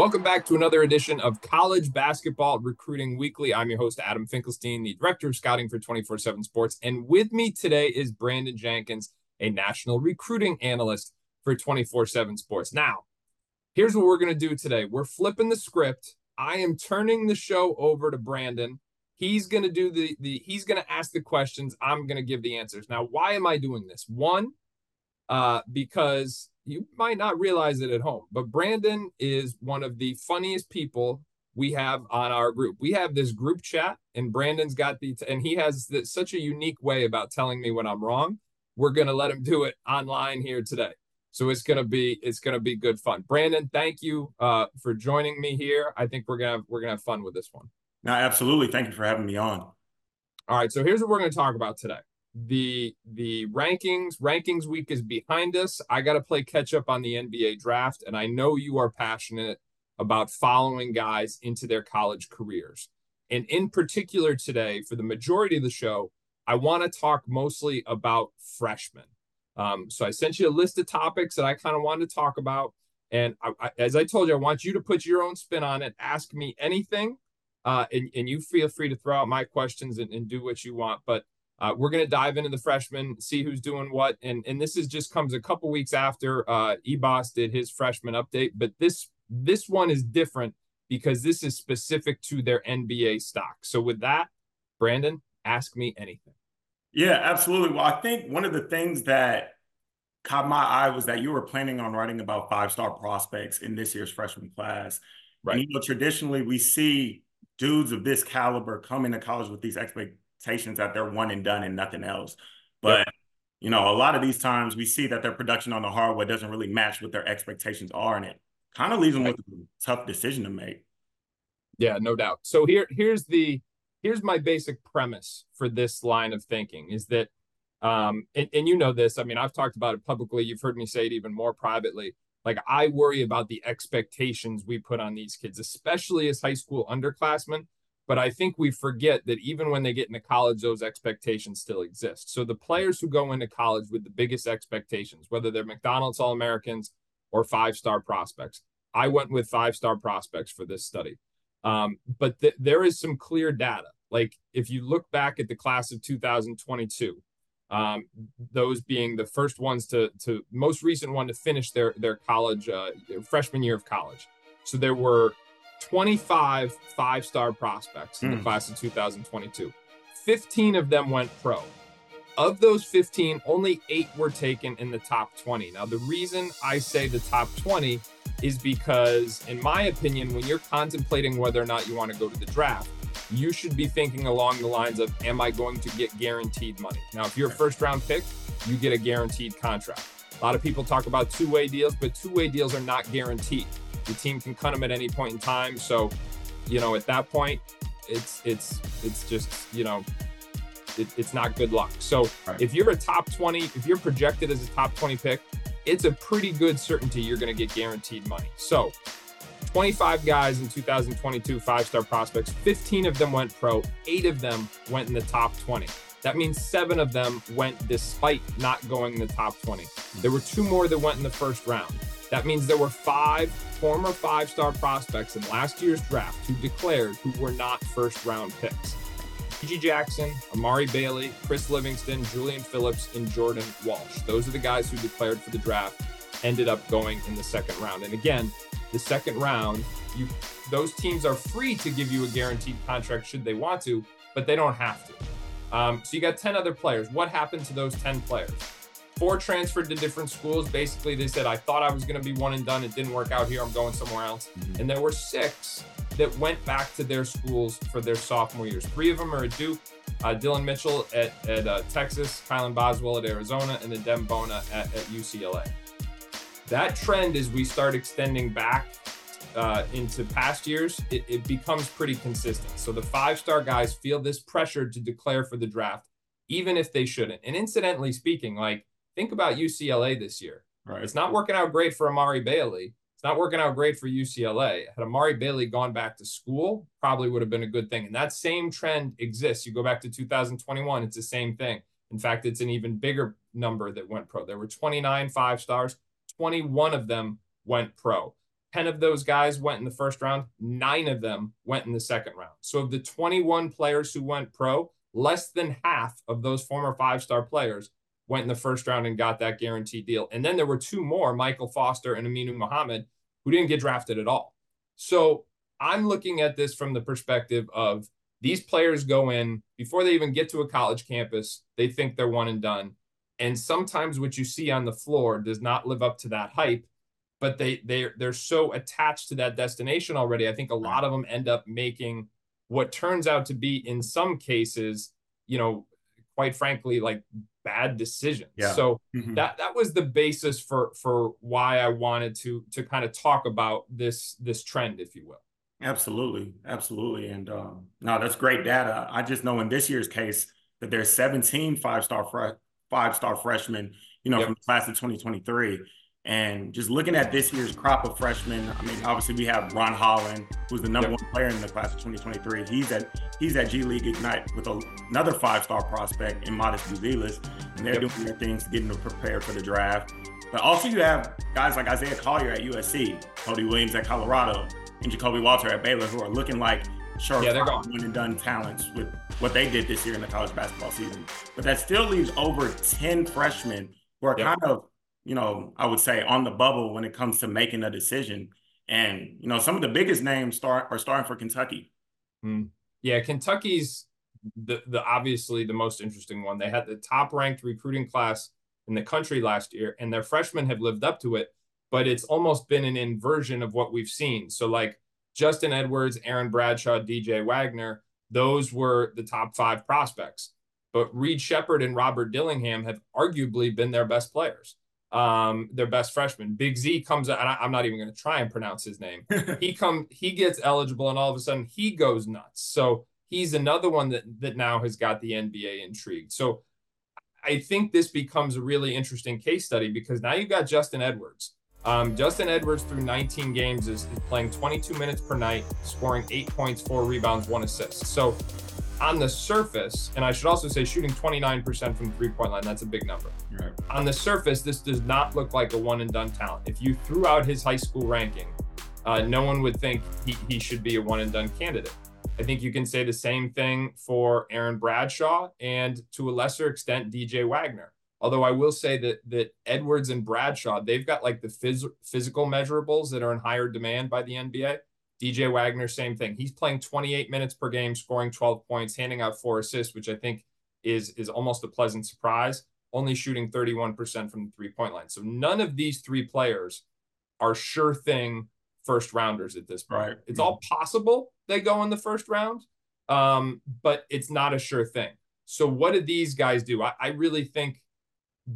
Welcome back to another edition of College Basketball Recruiting Weekly. I'm your host, Adam Finkelstein, the director of scouting for 24 7 Sports. And with me today is Brandon Jenkins, a national recruiting analyst for 24 7 Sports. Now, here's what we're going to do today we're flipping the script. I am turning the show over to Brandon. He's going to do the, the he's going to ask the questions. I'm going to give the answers. Now, why am I doing this? One, uh, because you might not realize it at home, but Brandon is one of the funniest people we have on our group. We have this group chat, and Brandon's got the, and he has this, such a unique way about telling me when I'm wrong. We're gonna let him do it online here today, so it's gonna be it's gonna be good fun. Brandon, thank you uh, for joining me here. I think we're gonna have, we're gonna have fun with this one. No, absolutely. Thank you for having me on. All right, so here's what we're gonna talk about today the the rankings rankings week is behind us. I got to play catch up on the nba draft and i know you are passionate about following guys into their college careers. And in particular today for the majority of the show i want to talk mostly about freshmen. Um, so i sent you a list of topics that i kind of wanted to talk about. And I, I, as i told you i want you to put your own spin on it. Ask me anything uh, and, and you feel free to throw out my questions and, and do what you want. But uh, we're going to dive into the freshmen, see who's doing what, and and this is just comes a couple weeks after uh, Ebos did his freshman update, but this this one is different because this is specific to their NBA stock. So with that, Brandon, ask me anything. Yeah, absolutely. Well, I think one of the things that caught my eye was that you were planning on writing about five star prospects in this year's freshman class. Right. And, you know, traditionally we see dudes of this caliber come into college with these expectations expectations that they're one and done and nothing else. But you know, a lot of these times we see that their production on the hardwood doesn't really match what their expectations are, and it kind of leaves them with a tough decision to make. Yeah, no doubt. So here, here's the here's my basic premise for this line of thinking is that um and, and you know this i mean i've talked about it publicly you've heard me say it even more privately like i worry about the expectations we put on these kids especially as high school underclassmen but I think we forget that even when they get into college, those expectations still exist. So the players who go into college with the biggest expectations, whether they're McDonald's All Americans or five star prospects, I went with five star prospects for this study. Um, but th- there is some clear data. Like if you look back at the class of 2022, um, those being the first ones to to most recent one to finish their their college uh, their freshman year of college. So there were 25 five star prospects in mm. the hmm. class of 2022. 15 of them went pro. Of those 15, only eight were taken in the top 20. Now, the reason I say the top 20 is because, in my opinion, when you're contemplating whether or not you want to go to the draft, you should be thinking along the lines of, Am I going to get guaranteed money? Now, if you're a first round pick, you get a guaranteed contract. A lot of people talk about two way deals, but two way deals are not guaranteed. The team can cut him at any point in time. So, you know, at that point, it's it's it's just you know, it, it's not good luck. So right. if you're a top 20, if you're projected as a top 20 pick, it's a pretty good certainty you're going to get guaranteed money. So 25 guys in 2022 five star prospects, 15 of them went pro, eight of them went in the top 20. That means seven of them went despite not going in the top 20. There were two more that went in the first round. That means there were five former five star prospects in last year's draft who declared who were not first round picks. G. Jackson, Amari Bailey, Chris Livingston, Julian Phillips, and Jordan Walsh. Those are the guys who declared for the draft, ended up going in the second round. And again, the second round, you those teams are free to give you a guaranteed contract should they want to, but they don't have to. Um, so you got 10 other players. What happened to those 10 players? Four transferred to different schools. Basically, they said, I thought I was going to be one and done. It didn't work out here. I'm going somewhere else. Mm-hmm. And there were six that went back to their schools for their sophomore years. Three of them are at Duke, uh, Dillon Mitchell at, at uh, Texas, Kylan Boswell at Arizona, and then Adem Bona at, at UCLA. That trend, as we start extending back uh, into past years, it, it becomes pretty consistent. So the five star guys feel this pressure to declare for the draft, even if they shouldn't. And incidentally speaking, like think about UCLA this year. Right. It's not working out great for Amari Bailey. It's not working out great for UCLA. Had Amari Bailey gone back to school, probably would have been a good thing. And that same trend exists. You go back to 2021, it's the same thing. In fact, it's an even bigger number that went pro. There were 29 five stars, 21 of them went pro. 10 of those guys went in the first round, nine of them went in the second round. So of the 21 players who went pro, less than half of those former five star players went in the first round and got that guaranteed deal. And then there were two more, Michael Foster and Aminu Mohammed, who didn't get drafted at all. So I'm looking at this from the perspective of these players go in before they even get to a college campus, they think they're one and done. And sometimes what you see on the floor does not live up to that hype, but they they they're so attached to that destination already. I think a lot of them end up making what turns out to be in some cases, you know, quite frankly, like bad decisions. Yeah. So mm-hmm. that that was the basis for for why I wanted to to kind of talk about this this trend, if you will. Absolutely, absolutely, and um, no, that's great data. I just know in this year's case that there's 17 five star fre- five star freshmen, you know, yep. from the class of 2023. And just looking at this year's crop of freshmen, I mean, obviously we have Ron Holland, who's the number yep. one player in the class of 2023. He's at he's at G League Ignite with a, another five-star prospect in Matas Buzelis, and they're yep. doing their things, getting them prepared for the draft. But also you have guys like Isaiah Collier at USC, Cody Williams at Colorado, and Ja'Kobe Walter at Baylor, who are looking like sure yeah, they're going one and done talents with what they did this year in the college basketball season. But that still leaves over 10 freshmen who are yep. kind of you know, I would say on the bubble when it comes to making a decision. And, you know, some of the biggest names start are starting for Kentucky. Mm. Yeah, Kentucky's the the obviously the most interesting one. They had the top ranked recruiting class in the country last year, and their freshmen have lived up to it, but it's almost been an inversion of what we've seen. So like Justin Edwards, Aaron Bradshaw, DJ Wagner, those were the top five prospects. But Reed Sheppard and Robert Dillingham have arguably been their best players um, their best freshman. Big Z comes out, and I, am not even going to try and pronounce his name. he come, he gets eligible, and all of a sudden he goes nuts. So he's another one that that now has got the NBA intrigued. So I think this becomes a really interesting case study because now you've got Justin Edwards. Um, Justin Edwards through 19 games is, is playing 22 minutes per night, scoring eight points, four rebounds, one assist. So on the surface, and I should also say shooting 29% from three point line, that's a big number. Right. On the surface, this does not look like a one and done talent. If you threw out his high school ranking, uh, no one would think he, he should be a one and done candidate. I think you can say the same thing for Aaron Bradshaw and to a lesser extent, DJ Wagner. Although I will say that that Edwards and Bradshaw, they've got like the phys- physical measurables that are in higher demand by the NBA. DJ Wagner, same thing. He's playing 28 minutes per game, scoring 12 points, handing out four assists, which I think is is almost a pleasant surprise. Only shooting 31% from the three point line. So none of these three players are sure thing first rounders at this point. Right. It's all possible they go in the first round, um, but it's not a sure thing. So what did these guys do? I, I really think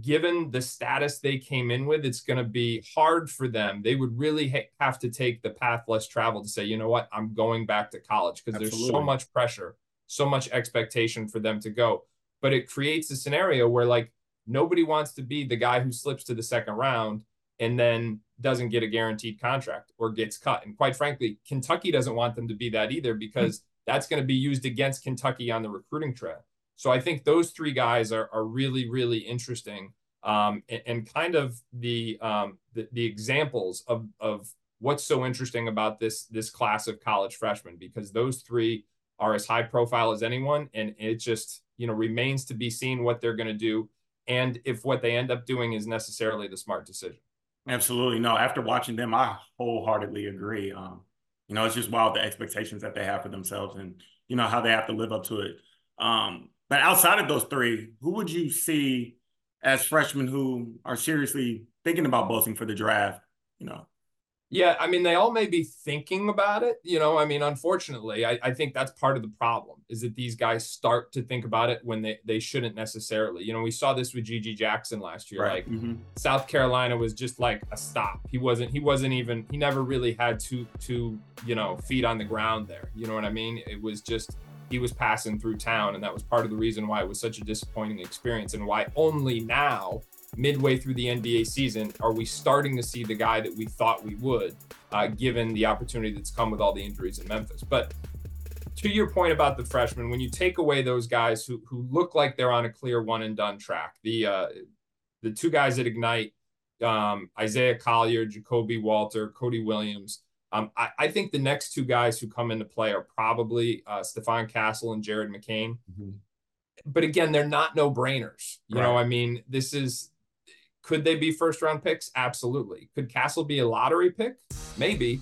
given the status they came in with, it's going to be hard for them. They would really ha- have to take the path less traveled to say, you know what, I'm going back to college because there's so much pressure, so much expectation for them to go. But it creates a scenario where like nobody wants to be the guy who slips to the second round and then doesn't get a guaranteed contract or gets cut. And quite frankly, Kentucky doesn't want them to be that either because mm-hmm. that's going to be used against Kentucky on the recruiting trail. So I think those three guys are, are really, really interesting um, and, and, kind of the, um, the, the examples of, of what's so interesting about this this class of college freshmen because those three are as high profile as anyone and it just you know remains to be seen what they're going to do and if what they end up doing is necessarily the smart decision. Absolutely. No after watching them i wholeheartedly agree. Um, you know it's just wild the expectations that they have for themselves and you know how they have to live up to it. Um, but outside of those three, who would you see as freshmen who are seriously thinking about boasting for the draft? You know. Yeah, I mean, they all may be thinking about it. You know, I mean, unfortunately, I, I think that's part of the problem is that these guys start to think about it when they, they shouldn't necessarily. You know, we saw this with GG Jackson last year. Right. Like mm-hmm. South Carolina was just like a stop. He wasn't he wasn't even he never really had two two, you know, feet on the ground there. You know what I mean? It was just he was passing through town. And that was part of the reason why it was such a disappointing experience and why only now, midway through the NBA season, are we starting to see the guy that we thought we would, uh, given the opportunity that's come with all the injuries in Memphis. But to your point about the freshmen, when you take away those guys who, who look like they're on a clear one and done track, the uh, the two guys at Ignite, um, Isaiah Collier, Ja'Kobe Walter, Cody Williams. Um, I, I, think the next two guys who come into play are probably uh, Stephon Castle and Jared McCain. Mm-hmm. But again, they're not no brainers. You right. know, I mean, this is could they be first round picks? Absolutely. Could Castle be a lottery pick? Maybe.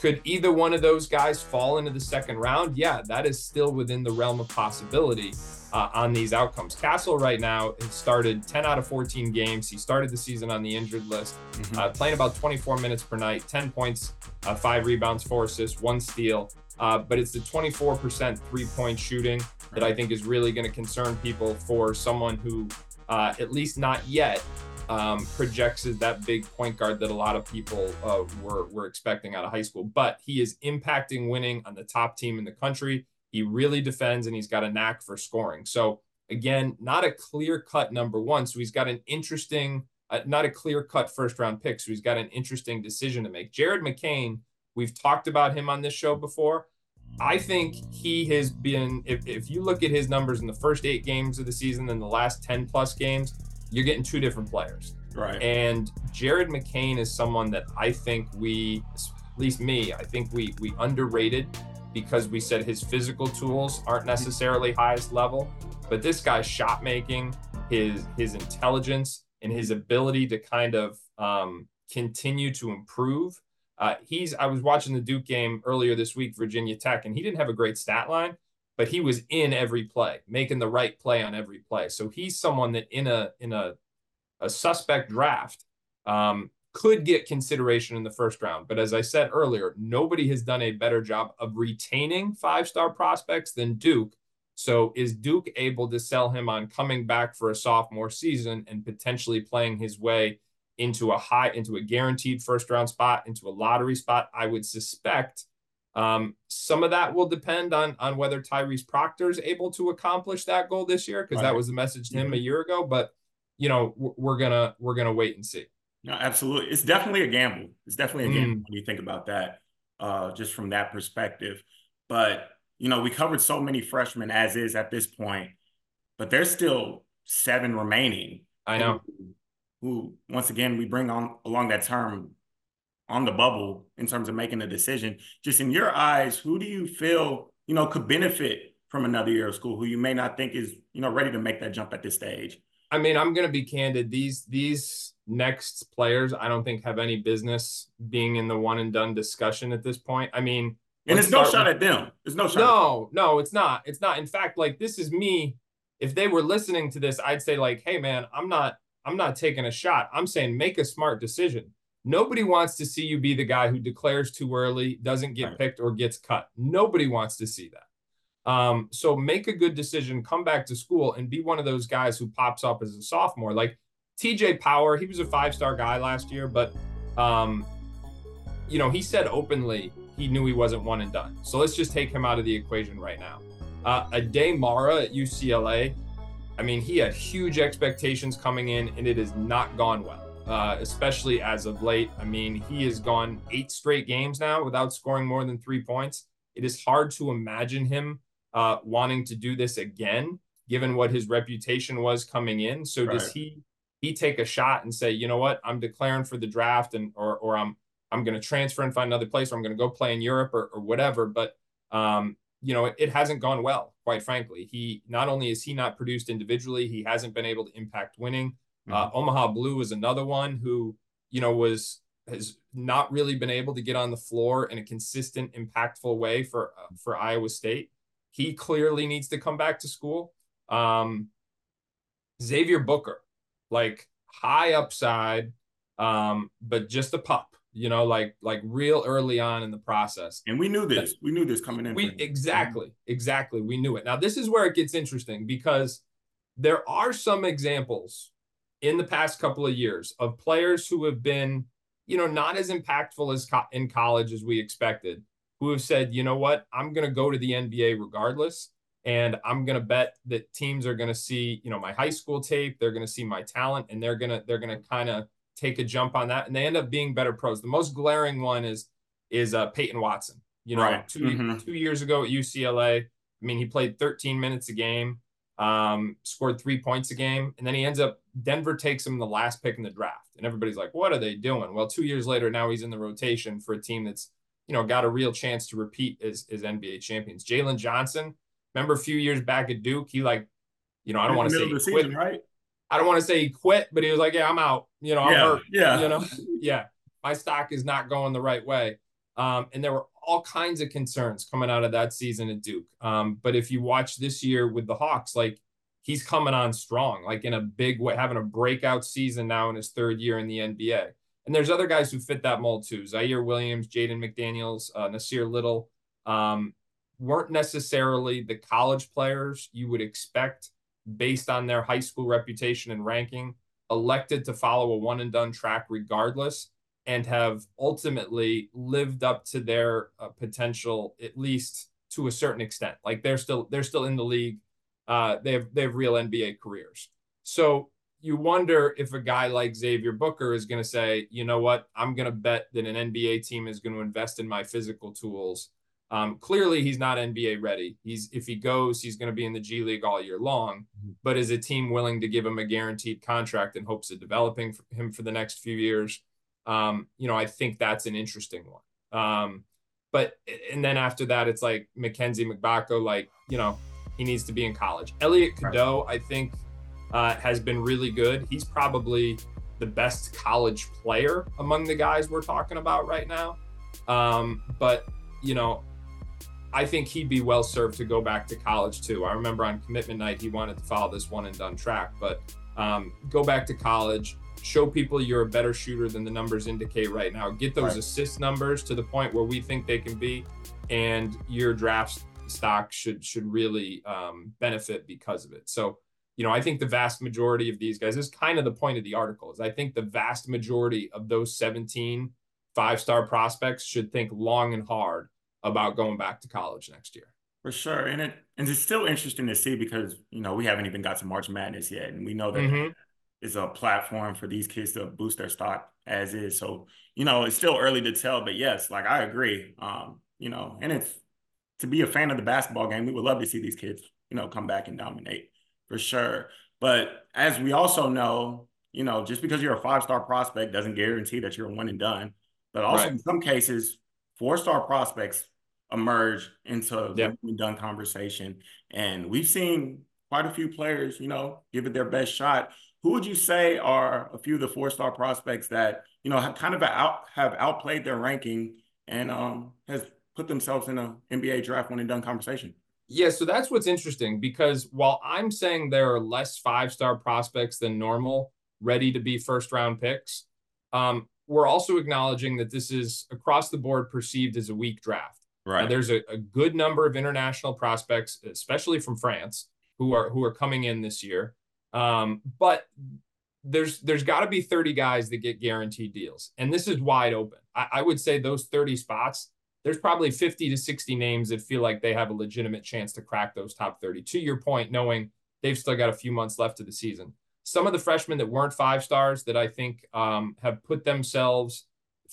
Could either one of those guys fall into the second round? Yeah, that is still within the realm of possibility uh, on these outcomes. Castle right now has started 10 out of 14 games. He started the season on the injured list, mm-hmm. uh, playing about 24 minutes per night, 10 points, uh, five rebounds, four assists, one steal. Uh, but it's the 24% three point shooting that I think is really going to concern people for someone who, uh, at least not yet, um, projects as that big point guard that a lot of people uh, were, were expecting out of high school. But he is impacting winning on the top team in the country. He really defends and he's got a knack for scoring. So again, not a clear cut number one. So he's got an interesting, uh, not a clear cut first round pick. So he's got an interesting decision to make. Jared McCain, we've talked about him on this show before. I think he has been, if, if you look at his numbers in the first eight games of the season and the last 10 plus games, you're getting two different players. Right. And Jared McCain is someone that I think we, at least me, I think we we underrated because we said his physical tools aren't necessarily highest level, but this guy's shot making, his his intelligence, and his ability to kind of um, continue to improve. Uh, he's I was watching the Duke game earlier this week, Virginia Tech, and he didn't have a great stat line, but he was in every play, making the right play on every play. So he's someone that in a in a a suspect draft um, could get consideration in the first round. But as I said earlier, nobody has done a better job of retaining five star prospects than Duke. So is Duke able to sell him on coming back for a sophomore season and potentially playing his way into a high, into a guaranteed first round spot, into a lottery spot? I would suspect um, some of that will depend on on whether Tyrese Proctor is able to accomplish that goal this year because right. that was the message to him mm-hmm. a year ago. But you know, we're gonna we're gonna wait and see. No, absolutely. It's definitely a gamble. It's definitely a mm. gamble when you think about that, uh, just from that perspective. But you know, we covered so many freshmen as is at this point, but there's still seven remaining. I know. Who, who once again we bring on along that term on the bubble in terms of making a decision. Just in your eyes, who do you feel you know could benefit from another year of school? Who you may not think is you know ready to make that jump at this stage? I mean, I'm going to be candid. These these next players, I don't think have any business being in the one and done discussion at this point. I mean, and it's no shot with, at them. It's no shot. No, no, it's not. It's not. In fact, like this is me. If they were listening to this, I'd say like, "Hey, man, I'm not. I'm not taking a shot. I'm saying make a smart decision. Nobody wants to see you be the guy who declares too early, doesn't get right. picked, or gets cut. Nobody wants to see that. Um, so make a good decision, come back to school, and be one of those guys who pops up as a sophomore. Like TJ Power, he was a five star guy last year, but um, you know, he said openly he knew he wasn't one and done. So let's just take him out of the equation right now. Uh, Aday Mara at UCLA, I mean, he had huge expectations coming in, and it has not gone well, uh, especially as of late. I mean, he has gone eight straight games now without scoring more than three points. It is hard to imagine him uh, wanting to do this again, given what his reputation was coming in. So right. does he? he take a shot and say, you know what, I'm declaring for the draft and or or I'm I'm going to transfer and find another place or I'm going to go play in Europe or, or whatever. But um, you know, it, it, hasn't gone well, quite frankly. He not only is he not produced individually, he hasn't been able to impact winning. Mm-hmm. Uh, Omaha Biliew is another one who, you know, was has not really been able to get on the floor in a consistent, impactful way for uh, for Iowa State. He clearly needs to come back to school. Um, Xavier Booker, like high upside, um, but just a pup, you know, like like real early on in the process. And we knew this. we knew this coming in. We exactly, exactly. We knew it. Now this is where it gets interesting because there are some examples in the past couple of years of players who have been, you know, not as impactful as co- in college as we expected, who have said, you know what, I'm going to go to the NBA regardless and i'm going to bet that teams are going to see you know my high school tape they're going to see my talent and they're going to they're going to kind of take a jump on that and they end up being better pros the most glaring one is is uh, peyton watson you know right. 2 mm-hmm. two years ago at ucla i mean he played 13 minutes a game um, scored three points a game and then he ends up Denver takes him the last pick in the draft. And everybody's like, what are they doing? Well, two years later, now he's in the rotation for a team that's, you know, got a real chance to repeat as, as NBA champions. Jalen Johnson, remember a few years back at Duke, he like, you know, I don't want to say he quit, season, right? I don't want to say he quit, but he was like, yeah, I'm out. You know, I'm yeah, hurt. Yeah. You know, yeah, my stock is not going the right way. Um, and there were all kinds of concerns coming out of that season at Duke. Um, but if you watch this year with the Hawks, like he's coming on strong, like in a big way, having a breakout season now in his third year in the NBA. And there's other guys who fit that mold too. Ziaire Williams, Jaden McDaniels, uh, Nassir Little um, weren't necessarily the college players you would expect based on their high school reputation and ranking, elected to follow a one and done track regardless and have ultimately lived up to their uh, potential at least to a certain extent. Like they're still they're still in the league. Uh, they have they have real NBA careers. So you wonder if a guy like Xavier Booker is going to say, you know what, I'm going to bet that an NBA team is going to invest in my physical tools. Um, clearly, he's not NBA ready. He's if he goes, he's going to be in the G League all year long. Mm-hmm. But is a team willing to give him a guaranteed contract in hopes of developing him for the next few years? um, you know, I think that's an interesting one. Um, but and then after that, it's like Mackenzie Mgbako, like you know, he needs to be in college. Elliot Cadeau, I think, uh, has been really good. He's probably the best college player among the guys we're talking about right now. Um, but you know, I think he'd be well served to go back to college too. I remember on commitment night he wanted to follow this one and done track, but um, go back to college show people you're a better shooter than the numbers indicate right now. Get those right. assist numbers to the point where we think they can be, and your draft stock should should really um, benefit because of it. So, you know, I think the vast majority of these guys this is kind of the point of the article is I think the vast majority of those 17 five star prospects should think long and hard about going back to college next year. For sure, and it and it's still interesting to see because you know we haven't even got to March Madness yet, and we know that mm-hmm is a platform for these kids to boost their stock as is. So, you know, it's still early to tell, but yes, like I agree. Um, you know, and it's to be a fan of the basketball game, we would love to see these kids, you know, come back and dominate for sure. But as we also know, you know, just because you're a five star prospect doesn't guarantee that you're one and done. But also right. in some cases, four star prospects emerge into yep. the done conversation. And we've seen quite a few players, you know, give it their best shot who would you say are a few of the four star prospects that you know have kind of out have outplayed their ranking and um, has put themselves in a NBA draft one and done conversation? Yeah, so that's what's interesting because while I'm saying there are less five star prospects than normal ready to be first round picks, um, we're also acknowledging that this is across the board perceived as a weak draft. Right. there's a, a good number of international prospects, especially from France, who are who are coming in this year. Um, but there's there's got to be 30 guys that get guaranteed deals, and this is wide open. I, I would say those 30 spots. There's probably 50 to 60 names that feel like they have a legitimate chance to crack those top 30. To your point, knowing they've still got a few months left of the season. Some of the freshmen that weren't five stars that I think um, have put themselves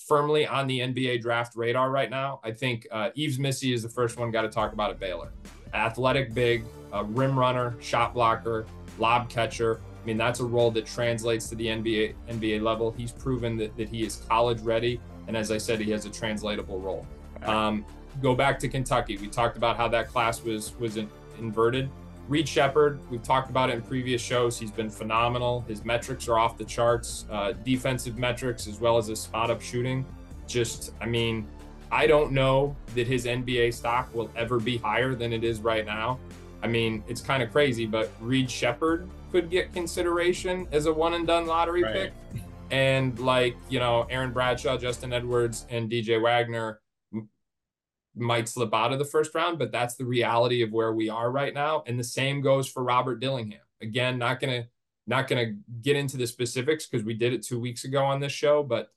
firmly on the NBA draft radar right now. I think uh, Yves Missi is the first one got to talk about at Baylor. Athletic, big, a rim runner, shot blocker, lob catcher. I mean, that's a role that translates to the NBA NBA level. He's proven that, that he is college ready. And as I said, he has a translatable role. Um, go back to Kentucky. We talked about how that class was was in, inverted. Reed Sheppard, we've talked about it in previous shows. He's been phenomenal. His metrics are off the charts, uh, defensive metrics as well as his spot up shooting. Just, I mean, I don't know that his NBA stock will ever be higher than it is right now. I mean, it's kind of crazy, but Reed Sheppard could get consideration as a one and done lottery right. pick. And like, you know, Aaron Bradshaw, Justin Edwards, and DJ Wagner might slip out of the first round, but that's the reality of where we are right now. And the same goes for Robert Dillingham. Again, not gonna not gonna get into the specifics because we did it two weeks ago on this show, but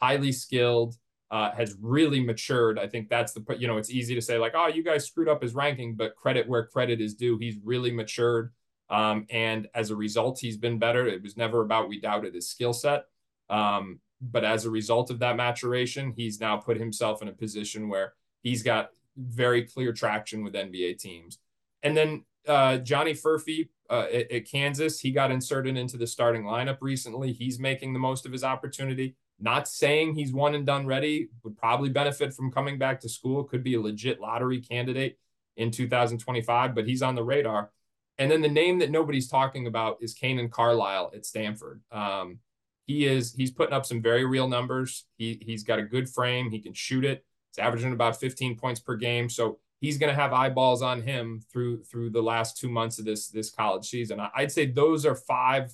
highly skilled, uh, has really matured. I think that's the you know it's easy to say like oh you guys screwed up his ranking, but credit where credit is due. He's really matured, um, and as a result, he's been better. It was never about we doubted his skill set, um, but as a result of that maturation, he's now put himself in a position where he's got very clear traction with NBA teams. And then uh, Johnny Furphy, uh, at, at, Kansas. He got inserted into the starting lineup recently. He's making the most of his opportunity. Not saying he's one and done ready, would probably benefit from coming back to school, could be a legit lottery candidate in 2025, but he's on the radar. And then the name that nobody's talking about is Kanaan Carlisle at Stanford. Um, he is he's putting up some very real numbers. He he's got a good frame. He can shoot it. It's averaging about 15 points per game. So he's going to have eyeballs on him through through the last two months of this this college season. I'd say those are five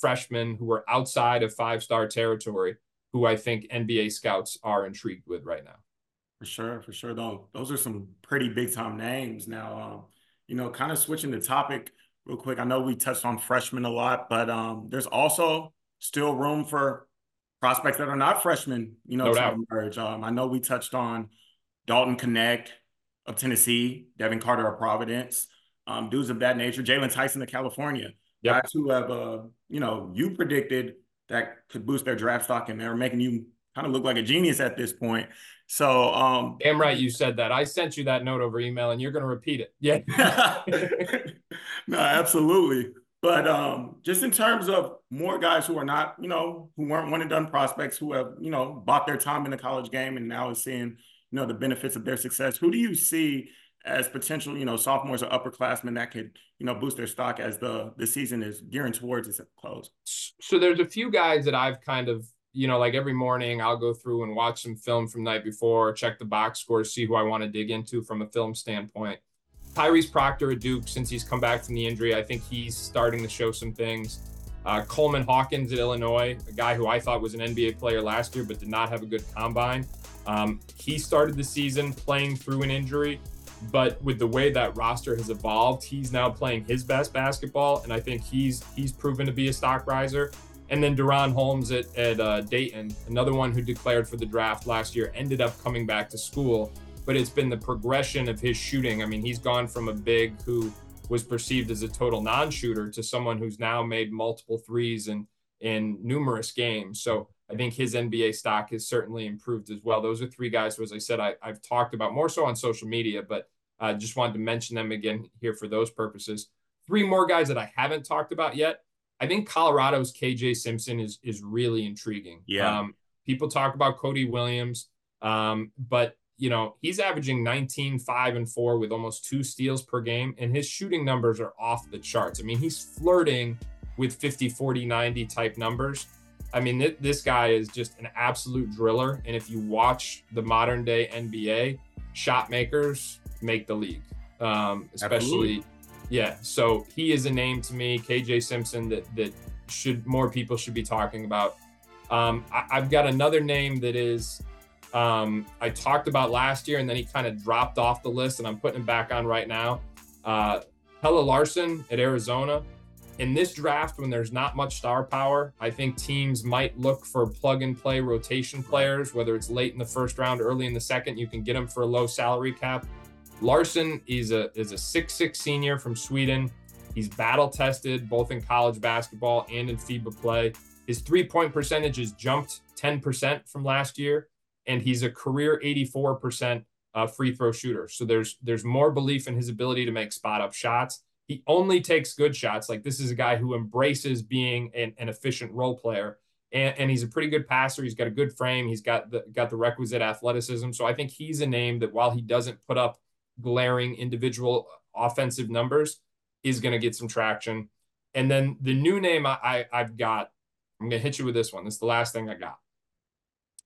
freshmen who are outside of five star territory who I think NBA scouts are intrigued with right now. For sure, for sure. Though those are some pretty big time names. Now, um, you know, kind of switching the topic real quick. I know we touched on freshmen a lot, but um, there's also still room for prospects that are not freshmen. You know, no to emerge. Um, I know we touched on Dalton Knecht of Tennessee, Devin Carter of Providence, um, dudes of that nature. Jaylon Tyson of California, yep. guys who have, uh, you know, you predicted that could boost their draft stock, and they're making you kind of look like a genius at this point. So, um, damn right you said that. I sent you that note over email, and you're going to repeat it. Yeah. no, absolutely. But um, just in terms of more guys who are not, you know, who weren't one and done prospects, who have, you know, bought their time in the college game and now is seeing, you know, the benefits of their success. Who do you see as potential, you know, sophomores or upperclassmen that could, you know, boost their stock as the the season is gearing towards its close? So there's a few guys that I've kind of, you know, like every morning I'll go through and watch some film from night before, check the box score, see who I want to dig into from a film standpoint. Tyrese Proctor at Duke, since he's come back from the injury, I think he's starting to show some things. Uh, Coleman Hawkins at Illinois, a guy who I thought was an NBA player last year but did not have a good combine. Um, he started the season playing through an injury, but with the way that roster has evolved, he's now playing his best basketball, and I think he's he's proven to be a stock riser. And then DaRon Holmes at, at uh, Dayton, another one who declared for the draft last year, ended up coming back to school but it's been the progression of his shooting. I mean, he's gone from a big who was perceived as a total non-shooter to someone who's now made multiple threes in in numerous games. So I think his NBA stock has certainly improved as well. Those are three guys who, as I said, I, have talked about more so on social media, but I uh, just wanted to mention them again here for those purposes. Three more guys that I haven't talked about yet. I think Colorado's KJ Simpson is is really intriguing. Yeah. Um, people talk about Cody Williams, um, but you know, he's averaging 19, 5, and 4 with almost two steals per game, and his shooting numbers are off the charts. I mean, he's flirting with 50, 40, 90 type numbers. I mean, th- this guy is just an absolute driller. And if you watch the modern day NBA, shot makers make the league, um, especially. Absolutely. Yeah. So he is a name to me, KJ Simpson, that, that should more people should be talking about. Um, I, I've got another name that is um, I talked about last year, and then he kind of dropped off the list, and I'm putting him back on right now. Uh, Pelle Larsson at Arizona. In this draft, when there's not much star power, I think teams might look for plug and play rotation players, whether it's late in the first round, early in the second. You can get them for a low salary cap. Larsson is a is a six six senior from Sweden. He's battle tested both in college basketball and in FIBA play. His three point percentage has jumped 10% from last year and he's a career 84% uh, free throw shooter. So there's there's more belief in his ability to make spot up shots. He only takes good shots. Like this is a guy who embraces being an, an efficient role player. And, and, he's a pretty good passer. He's got a good frame. He's got the got the requisite athleticism. So I think he's a name that while he doesn't put up glaring individual offensive numbers, is going to get some traction. And then the new name I, I have got, I'm going to hit you with this one. This is the last thing I got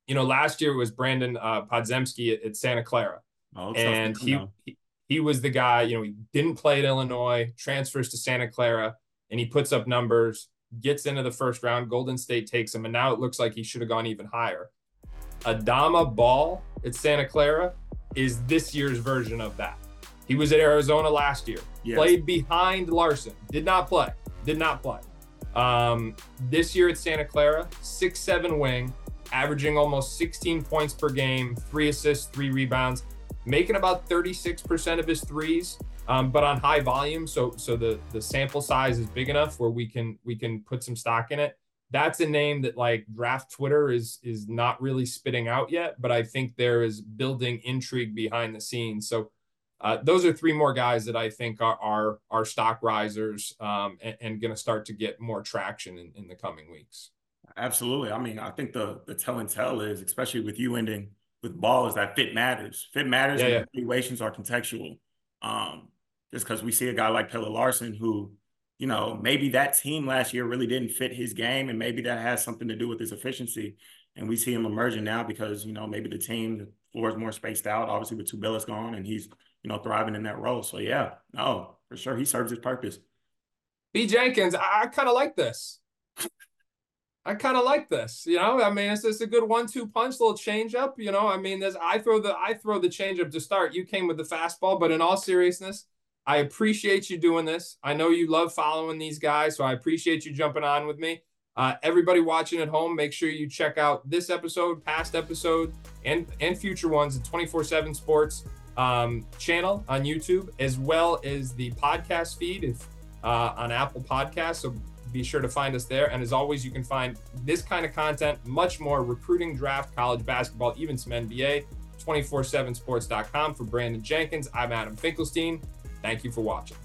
you know, last year it was Brandin uh, Podziemski at, at Santa Clara, oh, and he, he, he was the guy. You know, he didn't play at Illinois, transfers to Santa Clara, and he puts up numbers, gets into the first round. Golden State takes him, and now it looks like he should have gone even higher. Adama Bal at Santa Clara is this year's version of that. He was at Arizona last year, yes. played behind Larsson, did not play, did not play. Um, this year at Santa Clara, six seven wing, averaging almost 16 points per game, three assists, three rebounds, making about 36% of his threes, um, but on high volume. So so the the sample size is big enough where we can we can put some stock in it. That's a name that like draft Twitter is is not really spitting out yet, but I think there is building intrigue behind the scenes. So uh, those are three more guys that I think are are, are stock risers um, and, and going to start to get more traction in, in the coming weeks. Absolutely. I mean, I think the the tell and tell is, especially with you ending with Bal, is that fit matters. Fit matters. Yeah, and yeah. Evaluations are contextual. Um, just because we see a guy like Pelle Larsson, who, you know, maybe that team last year really didn't fit his game, and maybe that has something to do with his efficiency. And we see him emerging now because you know maybe the team the floor is more spaced out. Obviously, with Tubelis gone, and he's you know thriving in that role. So yeah, no, for sure, he serves his purpose. B Jenkins, I, I kind of like this. I kind of like this. You know, I mean, it's just a good one-two punch, little change up. You know, I mean, there's I throw the I throw the change up to start. You came with the fastball, but in all seriousness, I appreciate you doing this. I know you love following these guys, so I appreciate you jumping on with me. Uh, everybody watching at home, make sure you check out this episode, past episode, and and future ones at 24/7 Sports um, channel on YouTube, as well as the podcast feed if uh, on Apple Podcasts. So be sure to find us there. And as always, you can find this kind of content, much more recruiting, draft, college basketball, even some NBA, 247sports.com. For Brandon Jenkins, I'm Adam Finkelstein. Thank you for watching.